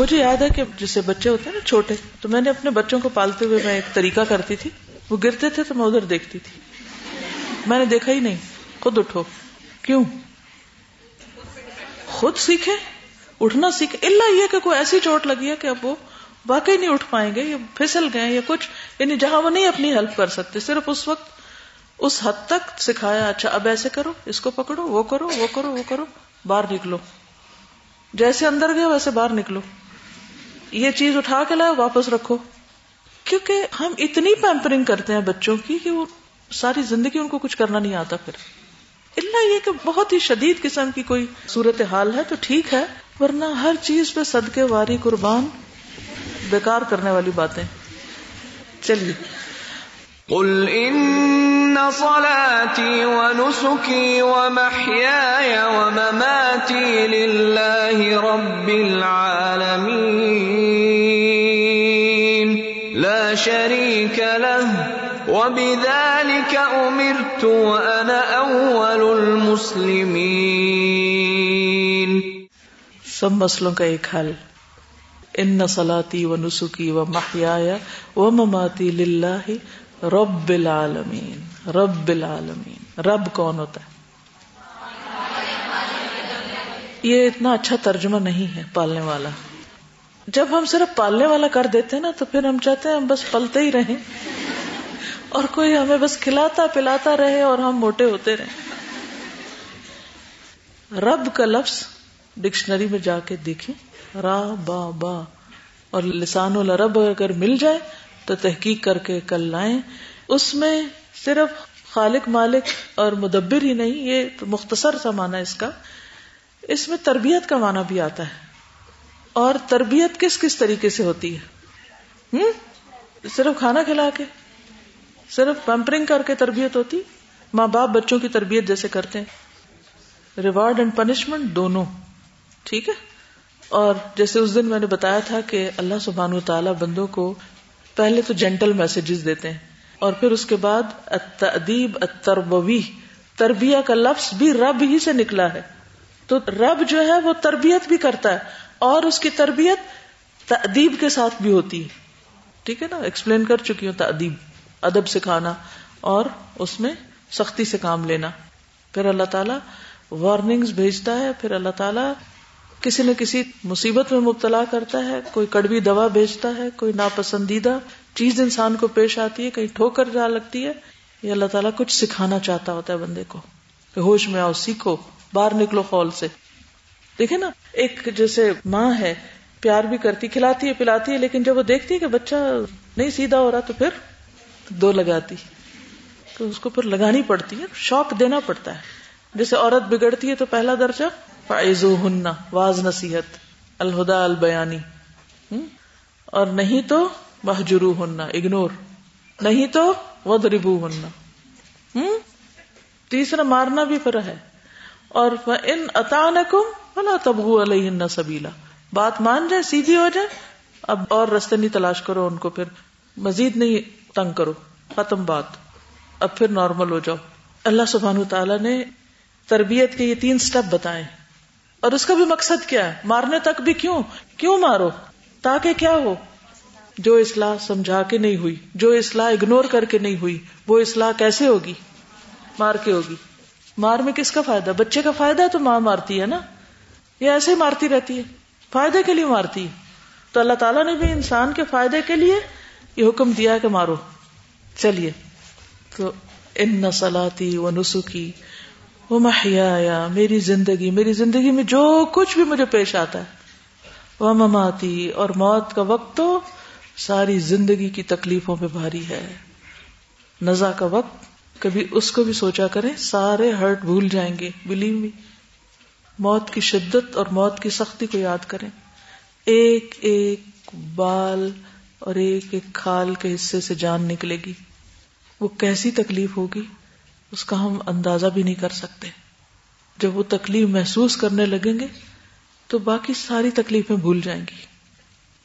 مجھے یاد ہے کہ جسے بچے ہوتے ہیں نا چھوٹے، تو میں نے اپنے بچوں کو پالتے ہوئے میں ایک طریقہ کرتی تھی۔ وہ گرتے تھے تو میں ادھر دیکھتی تھی۔ میں نے دیکھا ہی نہیں۔ خود اٹھو۔ کیوں؟ خود سیکھے اٹھنا سیکھے اللہ یہ کہ کوئی ایسی چوٹ لگی ہے کہ اب وہ واقعی نہیں اٹھ پائیں گے یا پھسل گئے یا کچھ۔ یعنی جہاں وہ نہیں اپنی ہیلپ کر سکتے، صرف اس وقت، اس حد تک سکھایا اچھا اب ایسے کرو، اس کو پکڑو، وہ کرو وہ کرو وہ کرو، باہر نکلو۔ جیسے اندر گئے ویسے باہر نکلو۔ یہ چیز اٹھا کے لائے واپس رکھو۔ کیونکہ ہم اتنی پیمپرنگ کرتے ہیں بچوں کی کہ وہ ساری زندگی ان کو کچھ کرنا نہیں آتا پھر۔ اللہ یہ کہ بہت ہی شدید قسم کی کوئی صورت حال ہے تو ٹھیک ہے، ورنہ ہر چیز پہ صدقے، واری، قربان، بیکار کرنے والی باتیں۔ چلیے۔ قل ان صلاتي ونسكي ومحياي ومماتي لله رب العالمين۔ شريك له. وبذلك امرت وانا اول المسلمين. سب مسئلوں کا ایک حل. ان صلاتی و نسخی و محیا و مماتی للہ رب العالمین رب العالمین رب کون ہوتا ہے؟ یہ اتنا اچھا ترجمہ نہیں ہے پالنے والا. جب ہم صرف پالنے والا کر دیتے ہیں نا، تو پھر ہم چاہتے ہیں ہم بس پلتے ہی رہیں۔ اور کوئی ہمیں بس کھلاتا پلاتا رہے اور ہم موٹے ہوتے رہیں۔ رب کا لفظ ڈکشنری میں جا کے دیکھیں۔ را، با با۔ اور لسان العرب اگر مل جائے تو تحقیق کر کے کل لائیں۔ اس میں صرف خالق، مالک اور مدبر ہی نہیں، یہ مختصر سا مانا اس کا۔ اس میں تربیت کا معنی بھی آتا ہے۔ اور تربیت کس کس طریقے سے ہوتی ہے؟ ہم؟ صرف کھانا کھلا کے؟ صرف پمپرنگ کر کے تربیت ہوتی؟ ماں باپ بچوں کی تربیت جیسے کرتے ہیں؟ ریوارڈ اینڈ پنشمنٹ دونوں، ٹھیک ہے؟ اور جیسے اس دن میں نے بتایا تھا کہ اللہ سبحان و تعالیٰ بندوں کو پہلے تو جینٹل میسجز دیتے ہیں، اور پھر اس کے بعد ادیب اتربوی تربیہ کا لفظ بھی رب ہی سے نکلا ہے۔ تو رب جو ہے وہ تربیت بھی کرتا ہے۔ اور اس کی تربیت تدیب کے ساتھ بھی ہوتی ہے۔ ٹھیک ہے نا؟ ایکسپلین کر چکی ہوں تدیب ادب سکھانا اور اس میں سختی سے کام لینا۔ پھر اللہ تعالیٰ وارننگز بھیجتا ہے، پھر اللہ تعالیٰ کسی نہ کسی مصیبت میں مبتلا کرتا ہے، کوئی کڑوی دوا بیچتا ہے، کوئی ناپسندیدہ چیز انسان کو پیش آتی ہے، کہیں ٹھوکر جا لگتی ہے۔ یہ اللہ تعالیٰ کچھ سکھانا چاہتا ہوتا ہے بندے کو، کہ ہوش میں آؤ، سیکھو، باہر نکلو فال سے۔ دیکھے نا، ایک جیسے ماں ہے، پیار بھی کرتی، کھلاتی ہے، پلاتی ہے، لیکن جب وہ دیکھتی ہے کہ بچہ نہیں سیدھا ہو رہا تو پھر دو لگاتی تو اس کو پھر لگانی پڑتی ہے، شوق دینا پڑتا ہے۔ جیسے عورت بگڑتی ہے تو پہلا درجہ فائزو ہن واز نصیحت، الہدا البیانی۔ اور نہیں تو محجرو ہننا اگنور نہیں تو ود ربو ہننا تیسرا مارنا بھی پھر ہے۔ اور ان اطانکم فلا تبغوا علیہن سبیلا بات مان جائے، سیدھی ہو جائے، اب اور رستے نہیں تلاش کرو ان کو، پھر مزید نہیں تنگ کرو، ختم بات۔ اب پھر نارمل ہو جاؤ۔ اللہ سبحان تعالیٰ نے تربیت کے یہ تین سٹیپ بتائے۔ اور اس کا بھی مقصد کیا ہے؟ مارنے تک بھی کیوں؟ کیوں مارو؟ تاکہ کیا ہو؟ جو اصلاح سمجھا کے نہیں ہوئی، جو اصلاح اگنور کر کے نہیں ہوئی، وہ اصلاح کیسے ہوگی؟ مار کے ہوگی۔ مار میں کس کا فائدہ؟ بچے کا فائدہ تو ماں مارتی ہے نا؟ یہ ایسے ہی مارتی رہتی ہے۔ فائدے کے لیے مارتی ہے۔ تو اللہ تعالیٰ نے بھی انسان کے فائدے کے لیے یہ حکم دیا کہ مارو۔ چلیے۔ تو ان نسلاتی و نسخی وہ محیا میری زندگی میری زندگی میں جو کچھ بھی مجھے پیش آتا ہے۔ وہ مماتی اور موت کا وقت تو ساری زندگی کی تکلیفوں پہ بھاری ہے۔ نزا کا وقت کبھی اس کو بھی سوچا کریں، سارے ہرٹ بھول جائیں گے۔ بلیو می موت کی شدت اور موت کی سختی کو یاد کریں۔ ایک ایک بال اور ایک ایک کھال کے حصے سے جان نکلے گی۔ وہ کیسی تکلیف ہوگی، اس کا ہم اندازہ بھی نہیں کر سکتے۔ جب وہ تکلیف محسوس کرنے لگیں گے، تو باقی ساری تکلیفیں بھول جائیں گی۔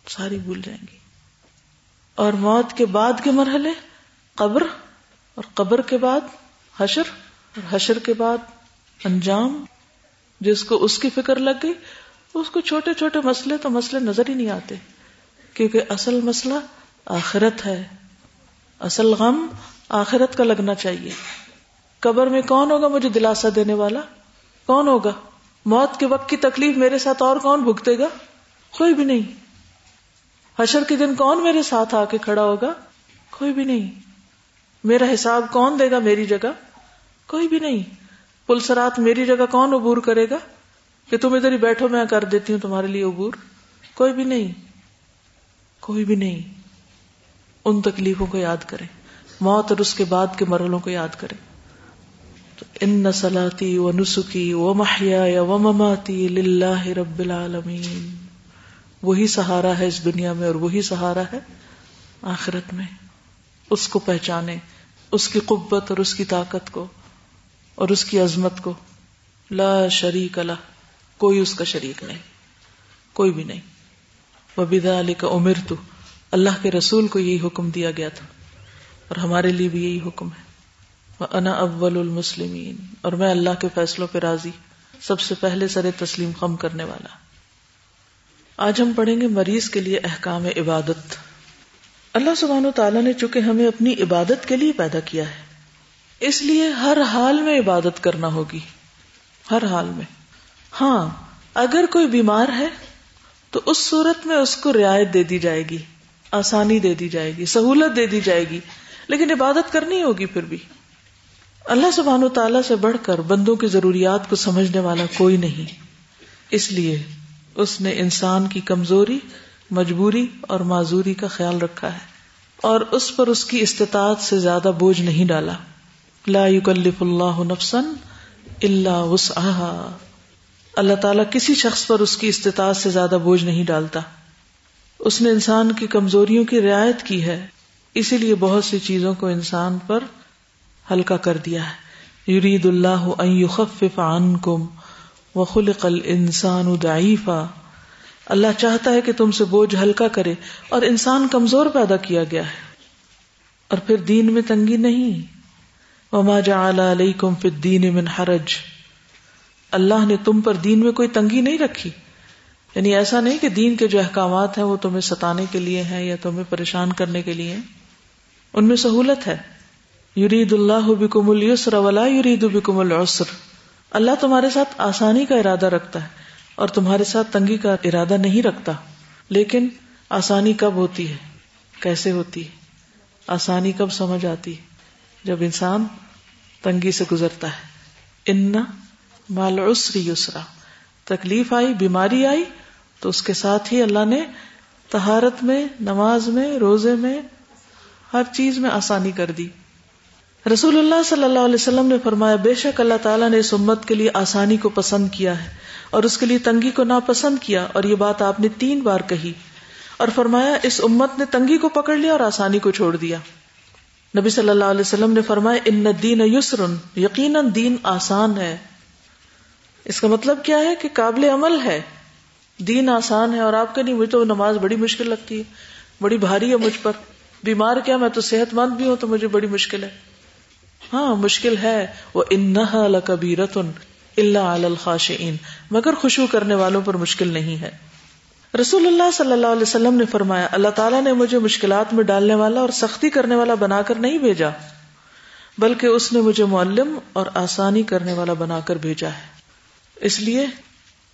ساری بھول جائیں گی۔ اور موت کے بعد کے مرحلے، قبر اور قبر کے بعد حشر، اور حشر کے بعد انجام۔ جس کو اس کی فکر لگ گئی، اس کو چھوٹے چھوٹے مسئلے تو مسئلے نظر ہی نہیں آتے، کیونکہ اصل مسئلہ آخرت ہے۔ اصل غم آخرت کا لگنا چاہیے۔ قبر میں کون ہوگا مجھے دلاسا دینے والا؟ کون ہوگا؟ موت کے وقت کی تکلیف میرے ساتھ اور کون بھگتے گا؟ کوئی بھی نہیں۔ حشر کے دن کون میرے ساتھ آ کے کھڑا ہوگا؟ کوئی بھی نہیں۔ میرا حساب کون دے گا میری جگہ؟ کوئی بھی نہیں۔ پلسرات میری جگہ کون عبور کرے گا؟ کہ تم ادھر ہی بیٹھو، میں کر دیتی ہوں تمہارے لیے عبور۔ کوئی بھی نہیں۔ کوئی بھی نہیں۔ ان تکلیفوں کو یاد کرے۔ موت اور اس کے بعد کے مرحلوں کو یاد کرے۔ ان سلاتی و نسخی و محیا و مماتی لاہ رب العالمین۔ وہی سہارا ہے اس دنیا میں اور وہی سہارا ہے آخرت میں۔ اس کو پہچانے، اس کی قبت اور اس کی طاقت کو اور اس کی عظمت کو۔ لا شریک اللہ کوئی اس کا شریک نہیں، کوئی بھی نہیں۔ وہ بدا علی کا عمر تو اللہ کے رسول کو یہی حکم دیا گیا تھا اور ہمارے لیے بھی یہی حکم ہے۔ انا اول المسلمین، اور میں اللہ کے فیصلوں پہ راضی، سب سے پہلے سر تسلیم خم کرنے والا۔ آج ہم پڑھیں گے مریض کے لیے احکام عبادت۔ اللہ سبحانہ و تعالیٰ نے چونکہ ہمیں اپنی عبادت کے لیے پیدا کیا ہے، اس لیے ہر حال میں عبادت کرنا ہوگی، ہر حال میں۔ ہاں اگر کوئی بیمار ہے تو اس صورت میں اس کو رعایت دے دی جائے گی، آسانی دے دی جائے گی، سہولت دے دی جائے گی، لیکن عبادت کرنی ہوگی پھر بھی۔ اللہ سبحان و تعالیٰ سے بڑھ کر بندوں کی ضروریات کو سمجھنے والا کوئی نہیں۔ اس لیے اس نے انسان کی کمزوری مجبوری اور معذوری کا خیال رکھا ہے اور اس پر اس کی استطاعت سے زیادہ بوجھ نہیں ڈالا۔ لا يكلف اللہ نفسن اللہ وسعها اللہ تعالیٰ کسی شخص پر اس کی استطاعت سے زیادہ بوجھ نہیں ڈالتا۔ اس نے انسان کی کمزوریوں کی رعایت کی ہے۔ اسی لیے بہت سی چیزوں کو انسان پر ہلکا کر دیا ہے۔ یرید اللہ ان یخفف عنکم وخلق الانسان ضعیفا۔ اللہ چاہتا ہے کہ تم سے بوجھ ہلکا کرے اور انسان کمزور پیدا کیا گیا ہے۔ اور پھر دین میں تنگی نہیں۔ وما جعل علیکم فی الدین من حرج۔ اللہ نے تم پر دین میں کوئی تنگی نہیں رکھی۔ یعنی ایسا نہیں کہ دین کے جو احکامات ہیں وہ تمہیں ستانے کے لیے ہیں یا تمہیں پریشان کرنے کے لیے ان میں سہولت ہے۔ یرید اللہ بکم السر ولا یرید بکم العسر۔ اللہ تمہارے ساتھ آسانی کا ارادہ رکھتا ہے۔ اور تمہارے ساتھ تنگی کا ارادہ نہیں رکھتا۔ لیکن آسانی کب ہوتی ہے؟ کیسے ہوتی ہے؟ آسانی کب سمجھ آتی ہے؟ جب انسان تنگی سے گزرتا ہے۔ ان مال عسری یسرا۔ تکلیف آئی، بیماری آئی، تو اس کے ساتھ ہی اللہ نے تہارت میں، نماز میں، روزے میں، ہر چیز میں آسانی کر دی۔ رسول اللہ صلی اللہ علیہ وسلم نے فرمایا، بے شک اللہ تعالیٰ نے اس امت کے لیے آسانی کو پسند کیا ہے۔ اور اس کے لیے تنگی کو ناپسند کیا اور یہ بات آپ نے تین بار کہی اور فرمایا، اس امت نے تنگی کو پکڑ لیا اور آسانی کو چھوڑ دیا۔ نبی صلی اللہ علیہ وسلم نے فرمایا، ان دین یسر یقیناً دین آسان ہے۔ اس کا مطلب کیا ہے کہ قابل عمل ہے۔ دین آسان ہے اور آپ کا نہیں، مجھے تو نماز بڑی مشکل لگتی ہے، بڑی بھاری ہے مجھ پر۔ بیمار کیا، میں تو صحت مند بھی ہوں تو مجھے بڑی مشکل ہے۔ ہاں مشکل ہے۔ وہ انہا لکبیرتن اللہ علی الخاشعین۔ مگر خوشو کرنے والوں پر مشکل نہیں ہے۔ رسول اللہ صلی اللہ علیہ وسلم نے فرمایا، اللہ تعالیٰ نے مجھے مشکلات میں ڈالنے والا اور سختی کرنے والا بنا کر نہیں بھیجا، بلکہ اس نے مجھے معلم اور آسانی کرنے والا بنا کر بھیجا ہے۔ اس لیے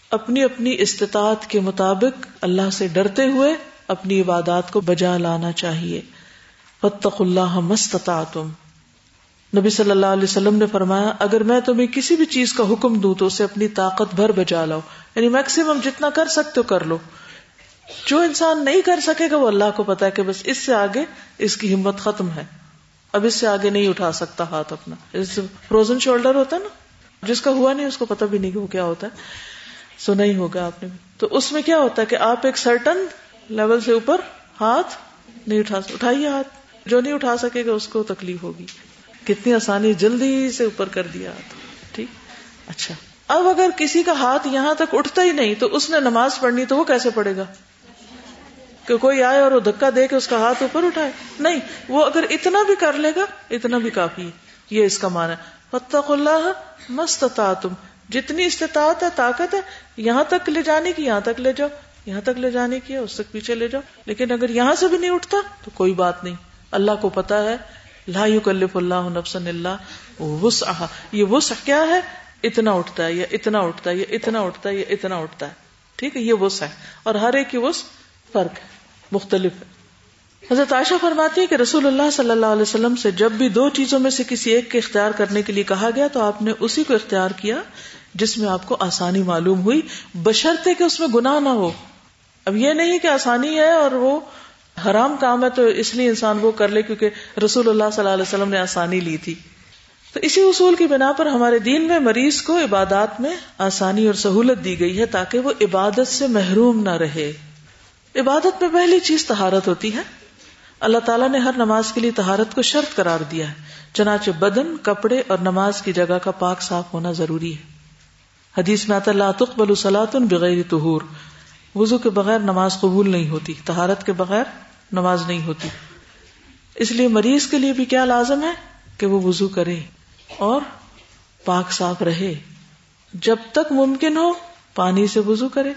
اپنی اپنی استطاعت کے مطابق اللہ سے ڈرتے ہوئے اپنی عبادات کو بجا لانا چاہیے۔ فتق اللہ مستطاعتم نبی صلی اللہ علیہ وسلم نے فرمایا، اگر میں تمہیں کسی بھی چیز کا حکم دوں تو اسے اپنی طاقت بھر بجا لاؤ۔ یعنی میکسیمم جتنا کر سکتے ہو کر لو۔ جو انسان نہیں کر سکے گا، وہ اللہ کو پتا ہے کہ بس اس سے آگے اس کی ہمت ختم ہے۔ اب اس سے آگے نہیں اٹھا سکتا ہاتھ اپنا۔ فروزن شولڈر ہوتا ہے نا، جس کا ہوا نہیں، اس کو پتا بھی نہیں کہ وہ کیا ہوتا ہے۔ سنا ہی ہوگا آپ نے بھی۔ تو اس میں کیا ہوتا ہے کہ آپ ایک سرٹن لیول سے اوپر ہاتھ نہیں اٹھا اٹھائیے ہاتھ۔ جو نہیں اٹھا سکے گا، اس کو تکلیف ہوگی۔ کتنی آسانی جلدی سے اوپر کر دیا ٹھیک؟ اچھا۔ اب اگر کسی کا ہاتھ یہاں تک اٹھتا ہی نہیں تو اس نے نماز پڑھنی تو وہ کیسے پڑے گا؟ کہ کوئی آئے اور وہ دھکا دے کے اس کا ہاتھ اوپر اٹھائے؟ نہیں، وہ اگر اتنا بھی کر لے گا، اتنا بھی کافی یہ اس کا مان ہے۔ فتق اللہ مست تم جتنی استطاعت ہے، طاقت ہے، یہاں تک لے جانے کی، یہاں تک لے جاؤ۔ یہاں تک لے جانے کی ہے، اس تک پیچھے لے جاؤ۔ لیکن اگر یہاں سے بھی نہیں اٹھتا تو کوئی بات نہیں۔ اللہ کو پتا ہے لا یکلف اللہ نفسن اللہ وسعہ یہ وسع کیا ہے؟ اتنا اٹھتا ہے یا اتنا اٹھتا ہے یا اتنا اٹھتا ہے یا اتنا اٹھتا ہے۔ ٹھیک ہے، یہ وسع ہے۔ اور ہر ایک کی وس فرق ہے، مختلف ہے۔ حضرت عائشہ فرماتی ہے کہ رسول اللہ صلی اللہ علیہ وسلم سے جب بھی دو چیزوں میں سے کسی ایک کے اختیار کرنے کے لیے کہا گیا تو آپ نے اسی کو اختیار کیا جس میں آپ کو آسانی معلوم ہوئی، بشرطے کہ اس میں گناہ نہ ہو۔ اب یہ نہیں کہ آسانی ہے اور وہ حرام کام ہے تو اس لیے انسان وہ کر لے کیونکہ رسول اللہ صلی اللہ علیہ وسلم نے آسانی لی تھی۔ تو اسی اصول کی بنا پر ہمارے دین میں مریض کو عبادات میں آسانی اور سہولت دی گئی ہے تاکہ وہ عبادت سے محروم نہ رہے۔ عبادت میں پہلی چیز تہارت ہوتی ہے۔ اللہ تعالیٰ نے ہر نماز کے لیے تہارت کو شرط قرار دیا ہے۔ چنانچہ بدن، کپڑے اور نماز کی جگہ کا پاک صاف ہونا ضروری ہے۔ حدیث میں آتا اللہ تقبل سلاطن بغیر تہور وضو کے بغیر نماز قبول نہیں ہوتی تہارت کے بغیر نماز نہیں ہوتی۔ اس لیے مریض کے لیے بھی کیا لازم ہے؟ کہ وہ وضو کرے اور پاک صاف رہے۔ جب تک ممکن ہو، پانی سے وضو کرے۔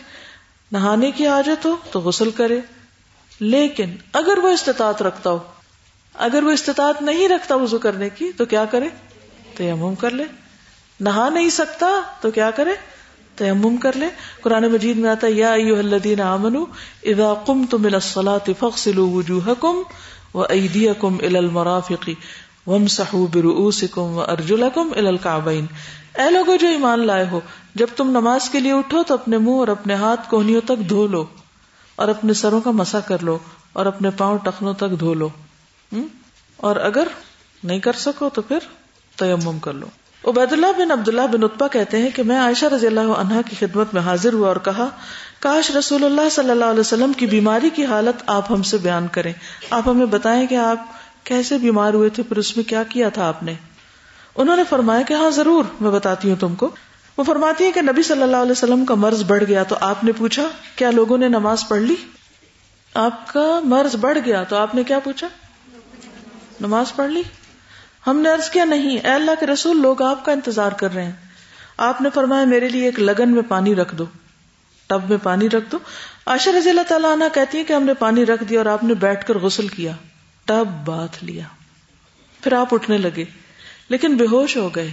نہانے کی حاجت ہو تو غسل کرے۔ لیکن اگر وہ استطاعت رکھتا ہو، اگر وہ استطاعت نہیں رکھتا وضو کرنے کی، تو کیا کرے؟ تیمم کر لے۔ نہا نہیں سکتا تو کیا کرے؟ تیمم کر لے قرآن مجید میں آتا یا ایوہ الذین آمنوا اذا قمتم الى الصلاة فاغسلوا وجوہکم و ایدیکم الى المرافق وامسحوا برؤوسکم و ارجلکم الى الكعبین اے لوگو جو ایمان لائے ہو، جب تم نماز کے لیے اٹھو تو اپنے منہ اور اپنے ہاتھ کوہنیوں تک دھو لو اور اپنے سروں کا مسا کر لو اور اپنے پاؤں ٹخنوں تک دھو لو۔ اور اگر نہیں کر سکو تو پھر تیمم کر لو۔ عبید اللہ بن عبداللہ بن اتبا کہتے ہیں کہ میں عائشہ رضی اللہ عنہا کی خدمت میں حاضر ہوا اور کہا، کاش رسول اللہ صلی اللہ علیہ وسلم کی بیماری کی حالت آپ ہم سے بیان کریں۔ آپ ہمیں بتائیں کہ آپ کیسے بیمار ہوئے تھے، پھر اس میں کیا کیا تھا آپ نے؟ انہوں نے فرمایا کہ ہاں ضرور، میں بتاتی ہوں تم کو۔ وہ فرماتی ہے کہ نبی صلی اللہ علیہ وسلم کا مرض بڑھ گیا تو آپ نے پوچھا، کیا لوگوں نے نماز پڑھ لی؟ آپ کا مرض بڑھ گیا تو آپ نے کیا پوچھا؟ نماز پڑھ لی؟ ہم نے ارض کیا نہیں، اے اللہ کے رسول، لوگ آپ کا انتظار کر رہے ہیں۔ آپ نے فرمایا میرے لیے ایک لگن میں پانی رکھ دو، ٹب میں پانی رکھ دو۔ آشا رضی اللہ تعالیٰ عنہ کہتی ہے کہ ہم نے پانی رکھ دیا اور آپ نے بیٹھ کر غسل کیا۔ ٹب بات لیا۔ پھر آپ اٹھنے لگے، لیکن بے ہوش ہو گئے۔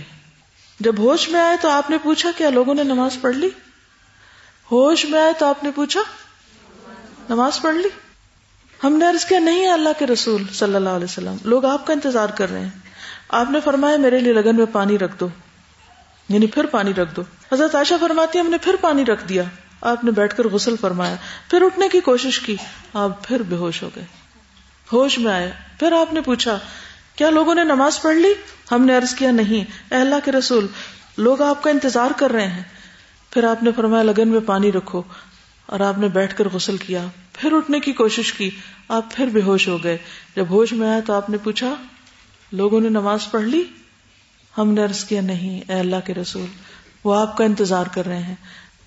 جب ہوش میں آئے تو آپ نے پوچھا، کیا لوگوں نے نماز پڑھ لی؟ ہوش میں آئے تو آپ نے پوچھا، نماز پڑھ لی؟ ہم نے عرض کیا، نہیں اللہ کے رسول صلی اللہ علیہ وسلم، لوگ آپ کا انتظار کر رہے ہیں۔ آپ نے فرمایا میرے لیے لگن میں پانی رکھ دو۔ یعنی پھر پانی رکھ دو۔ حضرت عائشہ فرماتی ہم نے پھر پانی رکھ دیا۔ آپ نے بیٹھ کر غسل فرمایا۔ پھر اٹھنے کی کوشش کی۔ آپ پھر بے ہوش ہو گئے۔ ہوش میں آئے۔ پھر آپ نے پوچھا، کیا لوگوں نے نماز پڑھ لی؟ ہم نے عرض کیا، نہیں۔ اے اللہ کے رسول، لوگ آپ کا انتظار کر رہے ہیں۔ پھر آپ نے فرمایا، لگن میں پانی رکھو۔ اور آپ نے بیٹھ کر غسل کیا۔ پھر اٹھنے کی کوشش کی۔ آپ پھر بے ہوش ہو گئے۔ جب ہوش میں آئے تو آپ نے پوچھا لوگوں نے نماز پڑھ لی؟ ہم نے عرض کیا، نہیں، اے اللہ کے رسول، وہ آپ کا انتظار کر رہے ہیں۔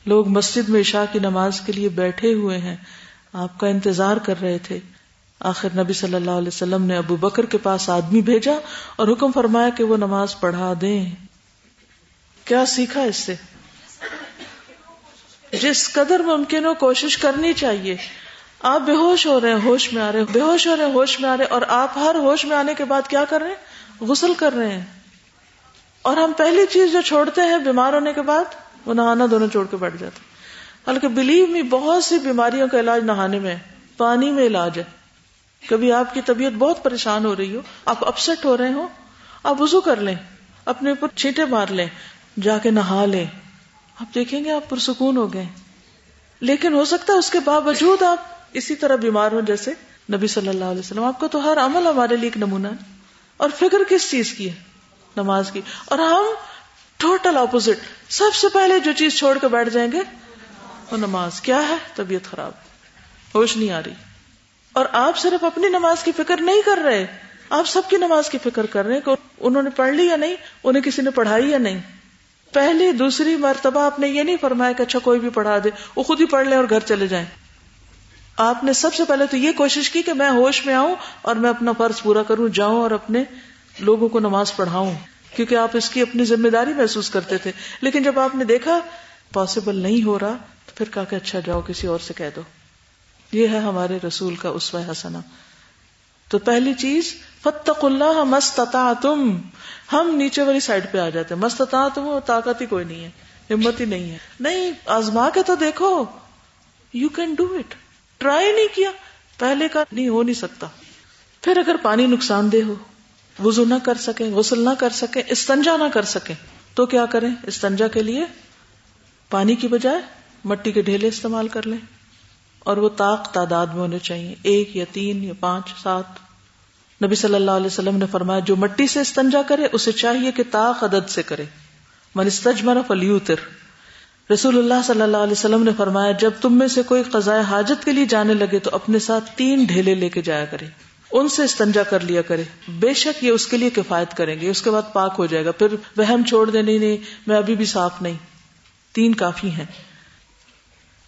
لوگ مسجد میں عشاء کی نماز کے لیے بیٹھے ہوئے ہیں۔ آپ کا انتظار کر رہے تھے۔ آخر نبی صلی اللہ علیہ وسلم نے ابو بکر کے پاس آدمی بھیجا اور حکم فرمایا کہ وہ نماز پڑھا دیں۔ کیا سیکھا اس سے؟ جس قدر ممکن ہو کوشش کرنی چاہیے۔ آپ بے ہوش ہو رہے ہیں، ہوش میں آ رہے ہیں، بے ہوش ہو رہے ہیں، ہوش میں آ رہے ہیں، اور آپ ہر ہوش میں آنے کے بعد کیا کر رہے ہیں؟ غسل کر رہے ہیں۔ اور ہم پہلی چیز جو چھوڑتے ہیں بیمار ہونے کے بعد، وہ نہانا دونوں چھوڑ کے بیٹھ جاتے حالانکہ بلیو میں بہت سی بیماریوں کا علاج نہانے میں، پانی میں علاج ہے۔ کبھی آپ کی طبیعت بہت پریشان ہو رہی ہو، آپ اپسٹ ہو رہے ہو آپ وزو کر لیں، اپنے اوپر چھینٹے مار لیں، جا کے نہا لیں۔ آپ دیکھیں گے آپ پرسکون ہو گئے۔ لیکن ہو سکتا ہے اس کے باوجود آپ اسی طرح بیمار ہوں جیسے نبی صلی اللہ علیہ وسلم، آپ کو تو ہر عمل ہمارے لیے ایک نمونہ ہے۔ اور فکر کس چیز کی ہے؟ نماز کی۔ اور ہم ٹوٹل اپوزٹ سب سے پہلے جو چیز چھوڑ کے بیٹھ جائیں گے، وہ نماز۔ کیا ہے؟ طبیعت خراب۔ ہوش نہیں آ رہی۔ اور آپ صرف اپنی نماز کی فکر نہیں کر رہے۔ آپ سب کی نماز کی فکر کر رہے ہیں کہ انہوں نے پڑھ لی یا نہیں، انہیں کسی نے پڑھائی یا نہیں۔ پہلی، دوسری مرتبہ آپ نے یہ نہیں فرمایا کہ اچھا کوئی بھی پڑھا دے، وہ خود ہی پڑھ لیں اور گھر چلے جائیں۔ آپ نے سب سے پہلے تو یہ کوشش کی کہ میں ہوش میں آؤں اور میں اپنا فرض پورا کروں، جاؤں اور اپنے لوگوں کو نماز پڑھاؤں، کیونکہ آپ اس کی اپنی ذمہ داری محسوس کرتے تھے۔ لیکن جب آپ نے دیکھا پاسبل نہیں ہو رہا، تو پھر کہا کہ اچھا جاؤ، کسی اور سے کہہ دو۔ یہ ہے ہمارے رسول کا اسوہ حسنا تو پہلی چیز فتق اللہ مستتا تم ہم نیچے والی سائڈ پہ آ جاتے مستتا تم طاقت ہی کوئی نہیں ہے، ہمت ہی نہیں ہے۔ نہیں، آزما کے تو دیکھو۔ You can do it try نہیں کیا۔ پہلے کا نہیں، ہو نہیں سکتا۔ پھر اگر پانی نقصان دہ ہو وزو نہ کر سکیں، غسل نہ کر سکیں، استنجا نہ کر سکیں، تو کیا کریں؟ استنجا کے لیے پانی کی بجائے مٹی کے ڈھیلے استعمال کر لیں۔ اور وہ طاق تعداد میں ہونے چاہیے۔ ایک یا تین یا پانچ، سات۔ نبی صلی اللہ علیہ وسلم نے فرمایا، جو مٹی سے استنجا کرے، اسے چاہیے کہ طاق عدد سے کرے۔ من استجمر فلیوتر۔ رسول اللہ صلی اللہ علیہ وسلم نے فرمایا، جب تم میں سے کوئی قضاء حاجت کے لیے جانے لگے تو اپنے ساتھ تین ڈھیلے لے کے جایا کرے۔ ان سے استنجا کر لیا کرے۔ بے شک یہ اس کے لیے کفایت کریں گے۔ اس کے بعد پاک ہو جائے گا۔ پھر وہم چھوڑ دے نہیں نہیں، میں ابھی بھی صاف نہیں۔ تین کافی ہیں۔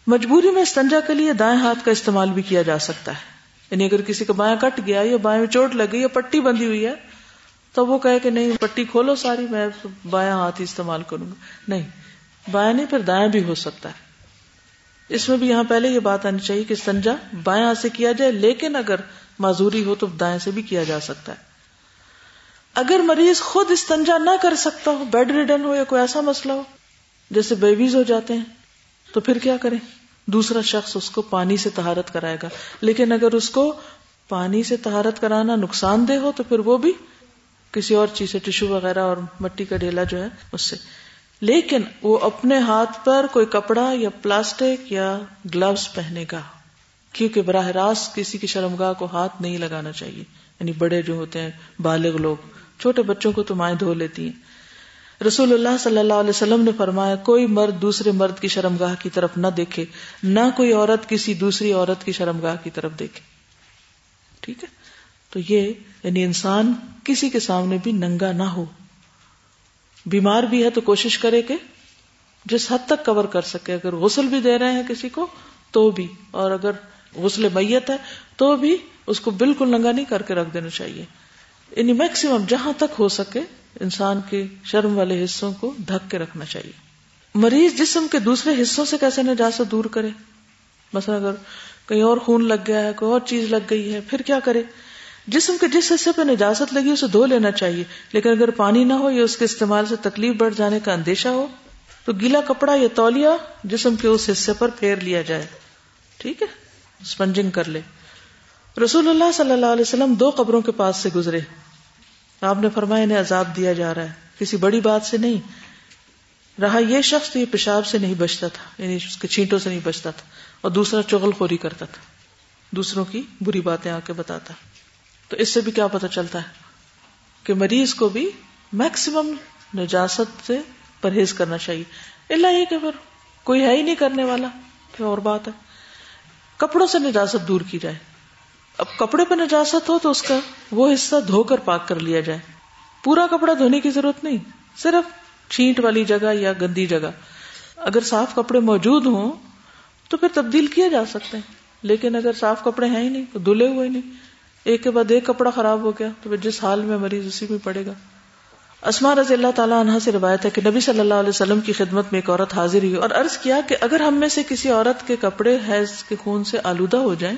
مجبوری میں استنجا کے لیے دائیں ہاتھ کا استعمال بھی کیا جا سکتا ہے۔ یعنی اگر کسی کا بایاں کٹ گیا، یا بائیں میں چوٹ لگ گئی یا پٹی بندی ہوئی ہے، تو وہ کہے کہ نہیں، پٹی کھولو ساری، میں بایاں ہاتھ ہی استعمال کروں گا۔ نہیں۔ بایاں نہیں پھر دائیں بھی ہو سکتا ہے۔ اس میں بھی یہاں پہلے یہ بات آنی چاہیے کہ استنجا بایاں سے کیا جائے، لیکن اگر معذوری ہو تو دائیں سے بھی کیا جا سکتا ہے۔ اگر مریض خود استنجا نہ کر سکتا ہو، بیڈ ریڈن ہو یا کوئی ایسا مسئلہ ہو، جیسے بیبیز ہو جاتے ہیں، تو پھر کیا کریں؟ دوسرا شخص اس کو پانی سے تہارت کرائے گا۔ لیکن اگر اس کو پانی سے تہارت کرانا نقصان دہ ہو، تو پھر وہ بھی کسی اور چیز سے، ٹشو وغیرہ اور مٹی کا ڈھیلا جو ہے، اس سے۔ لیکن وہ اپنے ہاتھ پر کوئی کپڑا یا پلاسٹک یا گلوز پہنے گا، کیونکہ براہ راست کسی کی شرمگاہ کو ہاتھ نہیں لگانا چاہیے۔ یعنی بڑے جو ہوتے ہیں، بالغ لوگ، چھوٹے بچوں کو تو مائیں دھو لیتی ہیں۔ رسول اللہ صلی اللہ علیہ وسلم نے فرمایا، کوئی مرد دوسرے مرد کی شرمگاہ کی طرف نہ دیکھے، نہ کوئی عورت کسی دوسری عورت کی شرمگاہ کی طرف دیکھے۔ ٹھیک ہے؟ تو یہ یعنی انسان کسی کے سامنے بھی ننگا نہ ہو۔ بیمار بھی ہے تو کوشش کرے کہ جس حد تک کور کر سکے۔ اگر غسل بھی دے رہے ہیں کسی کو، تو بھی۔ اور اگر غسل میت ہے، تو بھی اس کو بالکل ننگا نہیں کر کے رکھ دینا چاہیے۔ یعنی میکسیمم جہاں تک ہو سکے، انسان کے شرم والے حصوں کو ڈھک کے رکھنا چاہیے۔ مریض جسم کے دوسرے حصوں سے کیسے نجاست دور کرے؟ مثلا اگر کہیں اور خون لگ گیا ہے، کوئی اور چیز لگ گئی ہے، پھر کیا کرے؟ جسم کے جس حصے پہ نجازت لگی اسے دھو لینا چاہیے، لیکن اگر پانی نہ ہو یا اس کے استعمال سے تکلیف بڑھ جانے کا اندیشہ ہو، تو گیلا کپڑا یا تولیا جسم کے اس حصے پر پھیر لیا جائے۔ ٹھیک ہے؟ اسپنجنگ کر لے۔ رسول اللہ صلی اللہ علیہ وسلم دو قبروں کے پاس سے گزرے۔ آپ نے فرمایا انہیں عذاب دیا جا رہا ہے۔ کسی بڑی بات سے نہیں۔ رہا یہ شخص تو یہ پیشاب سے نہیں بچتا تھا یعنی اس کے چھینٹوں سے نہیں بچتا تھا، اور دوسرا چغل خوری کرتا تھا۔ دوسروں کی بری باتیں آ کے بتاتا۔ تو اس سے بھی کیا پتا چلتا ہے کہ مریض کو بھی میکسیمم نجاست سے پرہیز کرنا چاہیے۔ اللہ یہ کہ پھر کوئی ہے ہی نہیں کرنے والا کیا اور بات ہے۔ کپڑوں سے نجاست دور کی جائے۔ اب کپڑے پہ نجاست ہو تو اس کا وہ حصہ دھو کر پاک کر لیا جائے۔ پورا کپڑا دھونے کی ضرورت نہیں، صرف چھینٹ والی جگہ یا گندی جگہ۔ اگر صاف کپڑے موجود ہوں تو پھر تبدیل کیا جا سکتے ہیں، لیکن اگر صاف کپڑے ہیں ہی نہیں تو دھلے ہوئے نہیں۔ ایک کے بعد ایک کپڑا خراب ہو گیا تو جس حال میں مریض اسی میں پڑے گا۔ اسما رضی اللہ تعالیٰ عنہ سے روایت ہے کہ نبی صلی اللہ علیہ وسلم کی خدمت میں ایک عورت حاضر ہوئی اور عرض کیا کہ اگر ہم میں سے کسی عورت کے کپڑے حیض کے خون سے آلودہ ہو جائیں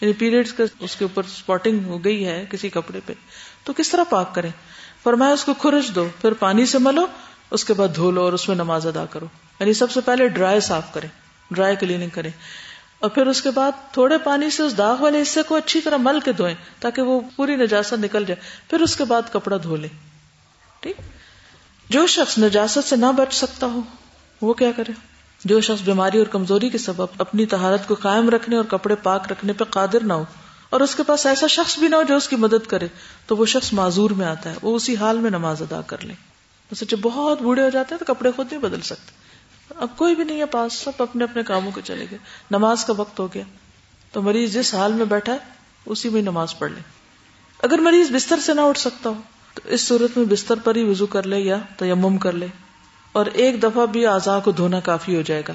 یعنی پیریڈز کا اس کے اوپر اسپاٹنگ ہو گئی ہے کسی کپڑے پہ، تو کس طرح پاک کریں؟ فرمایا اس کو کھرچ دو، پھر پانی سے ملو، اس کے بعد دھو لو اور اس میں نماز ادا کرو۔ یعنی سب سے پہلے ڈرائی صاف کریں ڈرائی کلیننگ کریں۔ اور پھر اس کے بعد تھوڑے پانی سے اس داغ والے حصے کو اچھی طرح مل کے دھوئیں تاکہ وہ پوری نجاست نکل جائے۔ پھر اس کے بعد کپڑا دھو لیں۔ ٹھیک؟ جو شخص نجاست سے نہ بچ سکتا ہو، وہ کیا کرے؟ جو شخص بیماری اور کمزوری کے سبب اپنی تہارت کو قائم رکھنے اور کپڑے پاک رکھنے پہ قادر نہ ہو اور اس کے پاس ایسا شخص بھی نہ ہو جو اس کی مدد کرے، تو وہ شخص معذور میں آتا ہے۔ وہ اسی حال میں نماز ادا کر لے جب بہت بوڑھے ہو جاتے ہیں تو کپڑے خود نہیں بدل سکتے۔ اب کوئی بھی نہیں ہے پاس، سب اپنے اپنے کاموں کے چلے گئے۔ نماز کا وقت ہو گیا۔ تو مریض جس حال میں بیٹھا ہے، اسی میں نماز پڑھ لے۔ اگر مریض بستر سے نہ اٹھ سکتا ہو، تو اس صورت میں بستر پر ہی وضو کر لے یا تیمم کر لے۔ اور ایک دفعہ بھی اعضاء کو دھونا کافی ہو جائے گا۔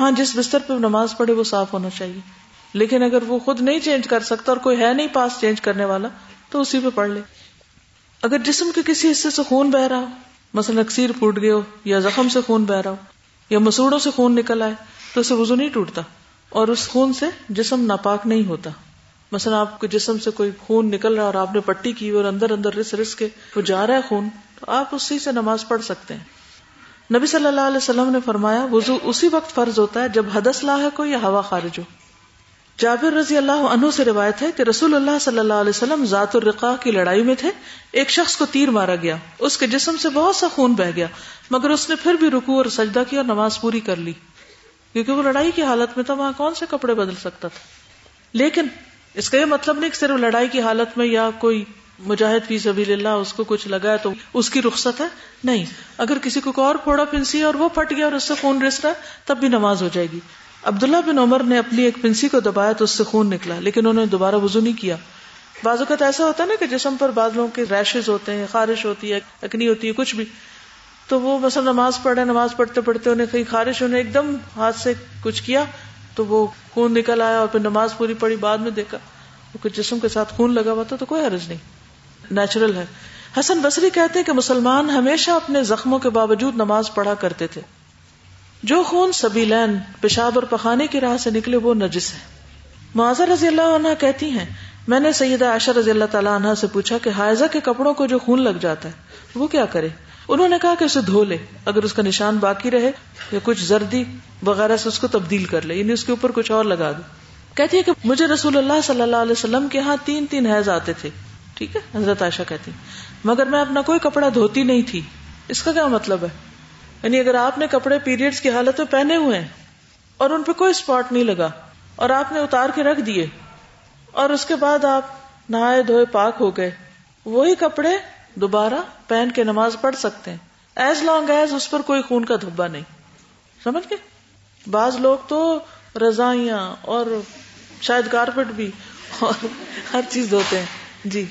ہاں جس بستر پہ نماز پڑھے، وہ صاف ہونا چاہیے۔ لیکن اگر وہ خود نہیں چینج کر سکتا اور کوئی ہے نہیں پاس چینج کرنے والا، تو اسی پہ پڑھ لے۔ اگر جسم کے کسی حصے سے خون بہ رہا ہو مثلا اکثیر پھوٹ گئے ہو یا زخم سے خون بہ رہا ہو یا مسوڑوں سے خون نکل آئے تو اسے وضو نہیں ٹوٹتا اور اس خون سے جسم ناپاک نہیں ہوتا۔ مثلا آپ کے جسم سے کوئی خون نکل رہا اور آپ نے پٹی کی اور اندر اندر رس رس کے وہ جا رہا ہے خون، تو آپ اسی سے نماز پڑھ سکتے ہیں۔ نبی صلی اللہ علیہ وسلم نے فرمایا، وضو اسی وقت فرض ہوتا ہے جب حدث لاحق ہو یا ہوا خارج ہو۔ جابر رضی اللہ عنہ سے روایت ہے کہ رسول اللہ صلی اللہ علیہ وسلم ذات الرقا کی لڑائی میں تھے۔ ایک شخص کو تیر مارا گیا۔ اس کے جسم سے بہت سا خون بہ گیا۔ مگر اس نے پھر بھی رکو اور سجدہ کیا اور نماز پوری کر لی۔ کیونکہ وہ لڑائی کی حالت میں تھا، وہاں کون سے کپڑے بدل سکتا تھا؟ لیکن اس کا یہ مطلب نہیں کہ صرف لڑائی کی حالت میں یا کوئی مجاہد فی سبیل اللہ اس کو کچھ لگا ہے تو اس کی رخصت ہے۔ نہیں۔ اگر کسی کو اور پھوڑا پنسی اور وہ پھٹ گیا اور اس سے خون رس رہا ہے، تب بھی نماز ہو جائے گی۔ عبداللہ بن عمر نے اپنی ایک پنسی کو دبایا تو اس سے خون نکلا، لیکن انہوں نے دوبارہ وضو نہیں کیا۔ بعض اوقات ایسا ہوتا ہے نا کہ جسم پر بعض لوگوں کے ریشز ہوتے ہیں، خارش ہوتی ہے، اکنی ہوتی ہے، کچھ بھی۔ تو وہ مثلا نماز پڑھے نماز پڑھتے پڑھتے انہیں کہیں خارش، انہیں ایک دم ہاتھ سے کچھ کیا تو وہ خون نکل آیا اور پھر نماز پوری پڑی بعد میں دیکھا۔ جسم کے ساتھ خون لگا ہوا تھا تو کوئی حرج نہیں۔ نیچرل ہے۔ حسن بصری کہتے ہیں کہ مسلمان ہمیشہ اپنے زخموں کے باوجود نماز پڑھا کرتے تھے۔ جو خون سبھی لین پیشاب اور پخانے کی راہ سے نکلے وہ نجس ہے معذر رضی اللہ عنہ کہتی ہیں، میں نے سیدہ عائشہ رضی اللہ تعالیٰ عنہ سے پوچھا کہ حائزہ کے کپڑوں کو جو خون لگ جاتا ہے، وہ کیا کرے؟ انہوں نے کہا کہ اسے دھو لے، اگر اس کا نشان باقی رہے یا کچھ زردی وغیرہ سے اس کو تبدیل کر لے یعنی اس کے اوپر کچھ اور لگا دے۔ کہتی ہے کہ مجھے رسول اللہ صلی اللہ علیہ وسلم کے ہاں تین تین حیض آتے تھے۔ ٹھیک ہے، حضرت عائشہ کہتی مگر میں اپنا کوئی کپڑا دھوتی نہیں تھی۔ اس کا کیا مطلب ہے؟ یعنی اگر آپ نے کپڑے پیریڈز کی حالت میں پہنے ہوئے ہیں اور ان پہ کوئی اسپاٹ نہیں لگا اور آپ نے اتار کے رکھ دیے اور اس کے بعد آپ نہائے دھوئے پاک ہو گئے، وہی کپڑے دوبارہ پہن کے نماز پڑھ سکتے ہیں۔ ایز لانگ ایز اس پر کوئی خون کا دھبا نہیں۔ سمجھ گئے؟ بعض لوگ تو رضائیاں اور شاید کارپیٹ بھی اور ہر چیز دھوتے ہیں۔ جی۔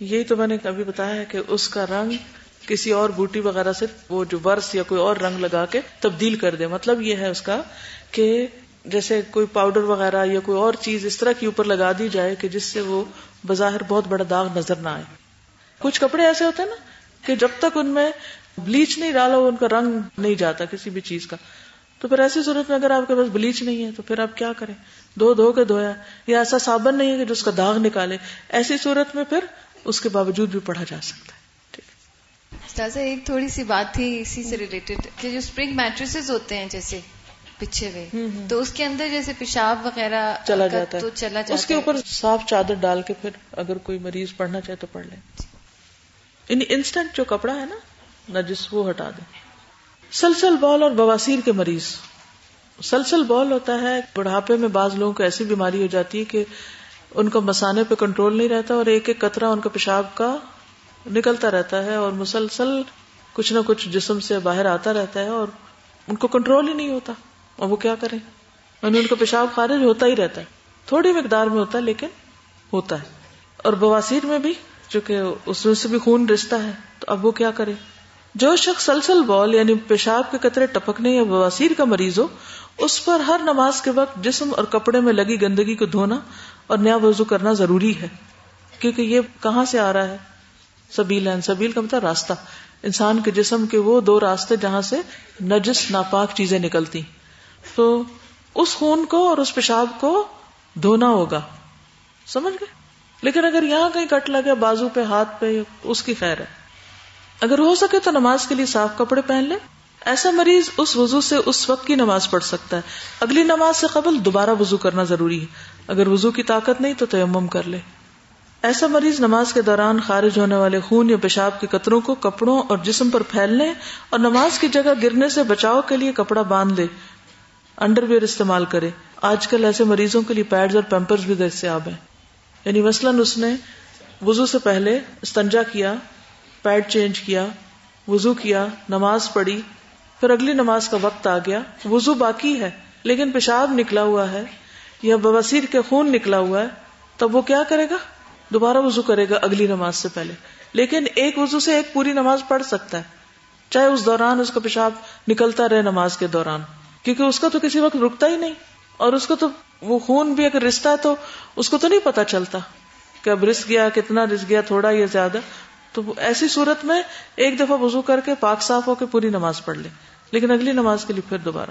یہی تو میں نے کبھی بتایا ہے کہ اس کا رنگ کسی اور بوٹی وغیرہ سے وہ جو برس یا کوئی اور رنگ لگا کے تبدیل کر دے۔ مطلب یہ ہے اس کا کہ جیسے کوئی پاؤڈر وغیرہ یا کوئی اور چیز اس طرح کی اوپر لگا دی جائے کہ جس سے وہ بظاہر بہت بڑا داغ نظر نہ آئے۔ کچھ کپڑے ایسے ہوتے ہیں نا کہ جب تک ان میں بلیچ نہیں ڈالا ان کا رنگ نہیں جاتا کسی بھی چیز کا، تو پھر ایسی صورت میں اگر آپ کے پاس بلیچ نہیں ہے تو پھر آپ کیا کریں؟ دو دھو کے دھویا۔ یا ایسا صابن نہیں ہے کہ جو اس کا داغ نکالے۔ ایسی صورت میں پھر اس کے باوجود بھی پڑھا جا سکتا ہے۔ ایک تھوڑی سی بات تھی اسی سے ریلیٹڈ کہ جو اسپرنگ میٹریس ہوتے ہیں جیسے پیچھے ہوئے تو اس کے اندر جیسے پیشاب وغیرہ چلا جاتا ہے۔ تو چلا جاتا اس کے اوپر صاف چادر ڈال کے پھر اگر کوئی مریض پڑھنا چاہے تو پڑھ لیں یعنی انسٹنٹ جو کپڑا ہے نا نجس وہ ہٹا دیں سلسل بال اور بواسیر کے مریض۔ سلسل بال ہوتا ہے بڑھاپے میں بعض لوگوں کو ایسی بیماری ہو جاتی ہے کہ ان کا مسانے پہ کنٹرول نہیں رہتا اور ایک ایک قطرہ ان کا پیشاب کا نکلتا رہتا ہے اور مسلسل کچھ نہ کچھ جسم سے باہر آتا رہتا ہے اور ان کو کنٹرول ہی نہیں ہوتا۔ اور وہ کیا کریں؟ یعنی ان کا پیشاب خارج ہوتا ہی رہتا ہے۔ تھوڑی مقدار میں ہوتا ہے لیکن ہوتا ہے۔ اور بواسیر میں بھی چونکہ اس میں سے بھی خون رشتہ ہے، تو اب وہ کیا کرے؟ جو شخص سلسل بال یعنی پیشاب کے قطرے ٹپکنے یا بواسیر کا مریض ہو، اس پر ہر نماز کے وقت جسم اور کپڑے میں لگی گندگی کو دھونا اور نیا وضو کرنا ضروری ہے۔ کیونکہ یہ کہاں سے آ رہا ہے؟ سبیل ہے۔ سبیل کا مطلب راستہ۔ انسان کے جسم کے وہ دو راستے جہاں سے نجس، ناپاک چیزیں نکلتی تو اس خون کو اور اس پیشاب کو دھونا ہوگا۔ سمجھ گئے؟ لیکن اگر یہاں کہیں کٹ لگے بازو پہ، ہاتھ پہ، اس کی خیر ہے۔ اگر ہو سکے تو نماز کے لیے صاف کپڑے پہن لے ایسا مریض اس وضو سے اس وقت کی نماز پڑھ سکتا ہے۔ اگلی نماز سے قبل دوبارہ وضو کرنا ضروری ہے۔ اگر وضو کی طاقت نہیں تو تیمم کر لے۔ ایسا مریض نماز کے دوران خارج ہونے والے خون یا پیشاب کے قطروں کو کپڑوں اور جسم پر پھیلنے اور نماز کی جگہ گرنے سے بچاؤ کے لیے کپڑا باندھ لے۔ انڈر ویئر استعمال کرے۔ آج کل ایسے مریضوں کے لیے پیڈز اور پیمپرز بھی دستیاب ہیں۔ یعنی مثلاً اس نے وضو سے پہلے استنجا کیا، پیڈ چینج کیا، وضو کیا، نماز پڑھی، پھر اگلی نماز کا وقت آ گیا۔ وضو باقی ہے، لیکن پیشاب نکلا ہوا ہے۔ یا بواسیر کے خون نکلا ہوا ہے، تب وہ کیا کرے گا؟ دوبارہ وضو کرے گا اگلی نماز سے پہلے۔ لیکن ایک وضو سے ایک پوری نماز پڑھ سکتا ہے۔ چاہے اس دوران اس کا پیشاب نکلتا رہے نماز کے دوران۔ کیونکہ اس کا تو کسی وقت رکتا ہی نہیں۔ اور اس کو تو وہ خون بھی اگر رستا ہے تو اس کو تو نہیں پتا چلتا کہ اب رس گیا، کتنا رس گیا، تھوڑا یا زیادہ۔ تو ایسی صورت میں ایک دفعہ وضو کر کے پاک صاف ہو کے پوری نماز پڑھ لے۔ لیکن اگلی نماز کے لیے پھر دوبارہ۔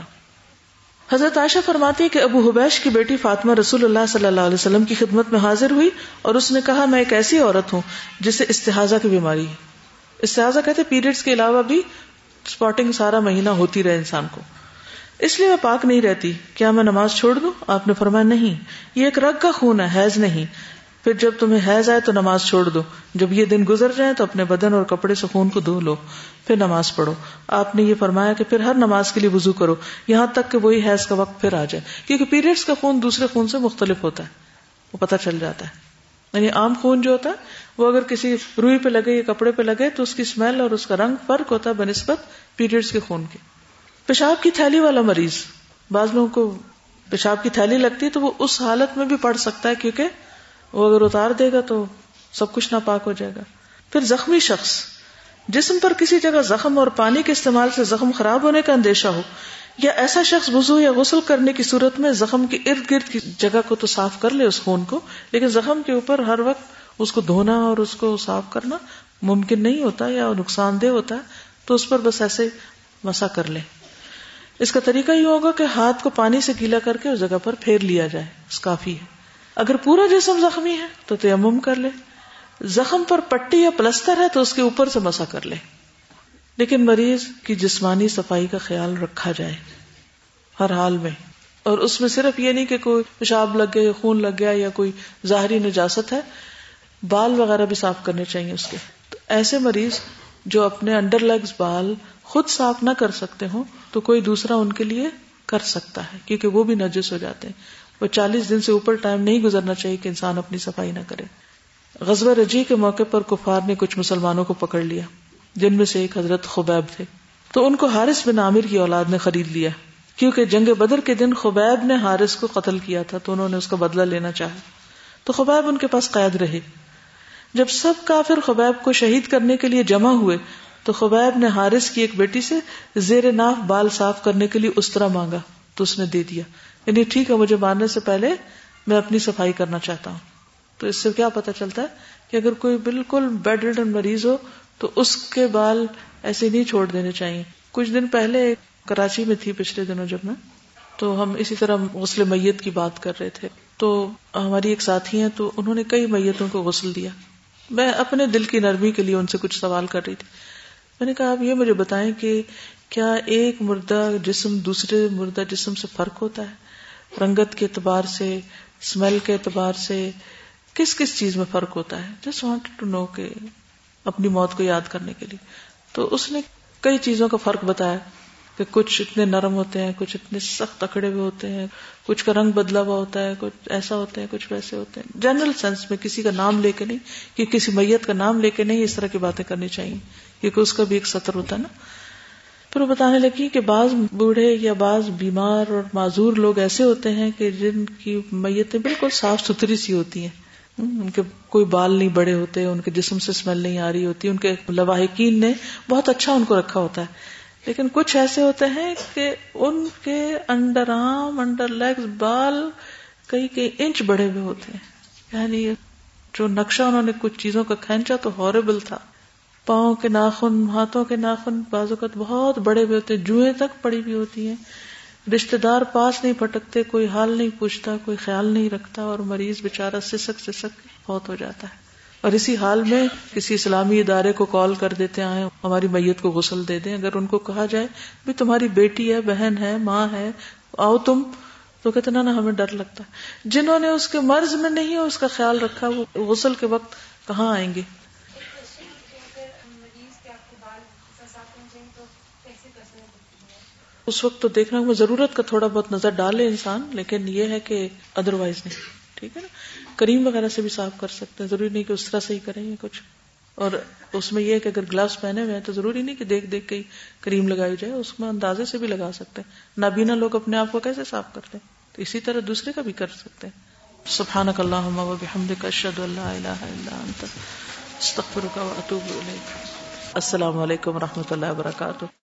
حضرت عائشہ فرماتی ہے کہ ابو حبیش کی بیٹی فاطمہ رسول اللہ صلی اللہ علیہ وسلم کی خدمت میں حاضر ہوئی اور اس نے کہا، میں ایک ایسی عورت ہوں جسے استحاظہ کی بیماری ہے۔ استحاظہ کہتے پیریڈز کے علاوہ بھی اسپاٹنگ سارا مہینہ ہوتی رہے انسان کو۔ اس لیے میں پاک نہیں رہتی۔ کیا میں نماز چھوڑ دوں؟ آپ نے فرمایا، نہیں۔ یہ ایک رگ کا خون ہے، حیض نہیں۔ پھر جب تمہیں حیض آئے تو نماز چھوڑ دو۔ جب یہ دن گزر جائے تو اپنے بدن اور کپڑے سے خون کو دھو لو۔ پھر نماز پڑھو۔ آپ نے یہ فرمایا کہ پھر ہر نماز کے لیے وضو کرو۔ یہاں تک کہ وہی حیض کا وقت پھر آ جائے۔ کیونکہ پیریڈس کا خون دوسرے خون سے مختلف ہوتا ہے۔ وہ پتہ چل جاتا ہے۔ یعنی عام خون جو ہوتا ہے، وہ اگر کسی روئی پہ لگے یا کپڑے پہ لگے تو اس کی اسمیل اور اس کا رنگ فرق ہوتا ہے بنسبت پیریڈس کے خون کے۔ پیشاب کی تھیلی والا مریض، بعض لوگوں کو پیشاب کی تھیلی لگتی ہے تو وہ اس حالت میں بھی پڑھ سکتا ہے کیونکہ وہ اگر اتار دے گا تو سب کچھ ناپاک ہو جائے گا۔ پھر زخمی شخص، جسم پر کسی جگہ زخم اور پانی کے استعمال سے زخم خراب ہونے کا اندیشہ ہو، یا ایسا شخص وضو یا غسل کرنے کی صورت میں زخم کے ارد گرد کی جگہ کو تو صاف کر لے اس خون کو، لیکن زخم کے اوپر ہر وقت اس کو دھونا اور اس کو صاف کرنا ممکن نہیں ہوتا یا نقصان دہ ہوتا ہے تو اس پر بس ایسے مسا کر لے۔ اس کا طریقہ یہ ہوگا کہ ہاتھ کو پانی سے گیلا کر کے اس جگہ پر پھیر لیا جائے، اس کافی ہے۔ اگر پورا جسم زخمی ہے تو تیمم کر لے۔ زخم پر پٹی یا پلستر ہے تو اس کے اوپر سے مسا کر لے۔ لیکن مریض کی جسمانی صفائی کا خیال رکھا جائے۔ ہر حال میں۔ اور اس میں صرف یہ نہیں کہ کوئی پیشاب لگ گیا خون لگ گیا یا کوئی ظاہری نجاست ہے، بال وغیرہ بھی صاف کرنے چاہیے اس کے۔ تو ایسے مریض جو اپنے انڈر لیگز بال خود صاف نہ کر سکتے ہوں تو کوئی دوسرا ان کے لیے کر سکتا ہے، کیونکہ وہ بھی نجس ہو جاتے ہیں۔ وہ چالیس دن سے اوپر ٹائم نہیں گزرنا چاہیے کہ انسان اپنی صفائی نہ کرے۔ غزوہ رجی کے موقع پر کفار نے کچھ مسلمانوں کو پکڑ لیا، جن میں سے ایک حضرت خبیب تھے۔ تو ان کو حارث بن عامر کی اولاد نے خرید لیا۔ کیونکہ جنگ بدر کے دن خبیب نے حارث کو قتل کیا تھا، تو انہوں نے اس کا بدلہ لینا چاہا۔ تو خبیب ان کے پاس قید رہے۔ جب سب کافر خبیب کو شہید کرنے کے لیے جمع ہوئے، تو خبیب نے حارث کی ایک بیٹی سے زیر ناف بال صاف کرنے کے لیے اس طرح مانگا۔ تو اس نے دے دیا۔ یعنی ٹھیک ہے، مجھے مارنے سے پہلے میں اپنی صفائی کرنا چاہتا ہوں۔ تو اس سے کیا پتا چلتا ہے کہ اگر کوئی بالکل بیڈ ریڈن مریض ہو، تو اس کے بال ایسے نہیں چھوڑ دینے چاہیے۔ کچھ دن پہلے کراچی میں تھی، پچھلے دنوں جب میں۔ تو ہم اسی طرح غسل میت کی بات کر رہے تھے۔ تو ہماری ایک ساتھی ہیں، تو انہوں نے کئی میتوں کو غسل دیا۔ میں اپنے دل کی نرمی کے لیے ان سے کچھ سوال کر رہی تھی۔ میں نے کہا، آپ یہ مجھے بتائیں کہ کیا ایک مردہ جسم دوسرے مردہ جسم سے فرق ہوتا ہے؟ رنگت کے اعتبار سے اسمیل کے اعتبار سے کس کس چیز میں فرق ہوتا ہے؟ جسٹ وانٹ ٹو نو کہ اپنی موت کو یاد کرنے کے لیے۔ تو اس نے کئی چیزوں کا فرق بتایا کہ کچھ اتنے نرم ہوتے ہیں، کچھ اتنے سخت اکڑے ہوئے ہوتے ہیں، کچھ کا رنگ بدلا ہوا ہوتا ہے، کچھ ایسا ہوتے ہیں کچھ ویسے ہوتے ہیں۔ جنرل سینس میں کسی کا نام لے کے نہیں، کہ کسی میت کا نام لے کے نہیں اس طرح کی باتیں کرنی چاہیے، کیونکہ اس کا بھی ایک سطر ہوتا ہے نا۔ پھر وہ بتانے لگی کہ بعض بوڑھے یا بعض بیمار اور معذور لوگ ایسے ہوتے ہیں کہ جن کی میتیں بالکل صاف ستھری سی ہوتی ہیں۔ ان کے کوئی بال نہیں بڑے ہوتے، ان کے جسم سے اسمیل نہیں آ رہی ہوتی، ان کے لواحقین نے بہت اچھا ان کو رکھا ہوتا ہے۔ لیکن کچھ ایسے ہوتے ہیں کہ ان کے انڈر آرم، انڈر لیگز، بال کئی کئی انچ بڑے ہوئے ہوتے ہیں۔ یعنی جو نقشہ انہوں نے کچھ چیزوں کا کھینچا تو ہاربل تھا۔ پاؤں کے ناخن، ہاتھوں کے ناخن بازوقت بہت بڑے بھی ہوتے جوئیں تک پڑی بھی ہوتی ہیں۔ رشتے دار پاس نہیں پھٹکتے کوئی حال نہیں پوچھتا، کوئی خیال نہیں رکھتا اور مریض بےچارا سسک سسک بہت ہو جاتا ہے۔ اور اسی حال میں کسی اسلامی ادارے کو کال کر دیتے آئے ہماری میت کو غسل دے دیں۔ اگر ان کو کہا جائے، بھی تمہاری بیٹی ہے، بہن ہے، ماں ہے، آؤ تم تو کہتے نا ہمیں ڈر لگتا ہے۔ جنہوں نے اس کے مرض میں نہیں، اس کا خیال رکھا، وہ غسل کے وقت کہاں آئیں گے؟ اس وقت تو دیکھنا ضرورت کا تھوڑا بہت نظر ڈالے انسان، لیکن یہ ہے کہ ادر وائز نہیں، ٹھیک ہے نا؟ کریم وغیرہ سے بھی صاف کر سکتے ہیں، ضروری نہیں کہ اس طرح سے ہی کریں گے کچھ۔ اور اس میں یہ کہ اگر گلوز پہنے ہوئے ہیں تو ضروری نہیں کہ دیکھ دیکھ کے کریم لگائی جائے، اس میں اندازے سے بھی لگا سکتے ہیں۔ نابینا لوگ اپنے آپ کو کیسے صاف کرتے ہیں؟ تو اسی طرح دوسرے کا بھی کر سکتے ہیں۔ سبحانک اللہم و بحمدک، اشہد اللہ الہ الا انت، استغفرک و اتوب الیک۔ السلام علیکم و رحمۃ اللہ وبرکاتہ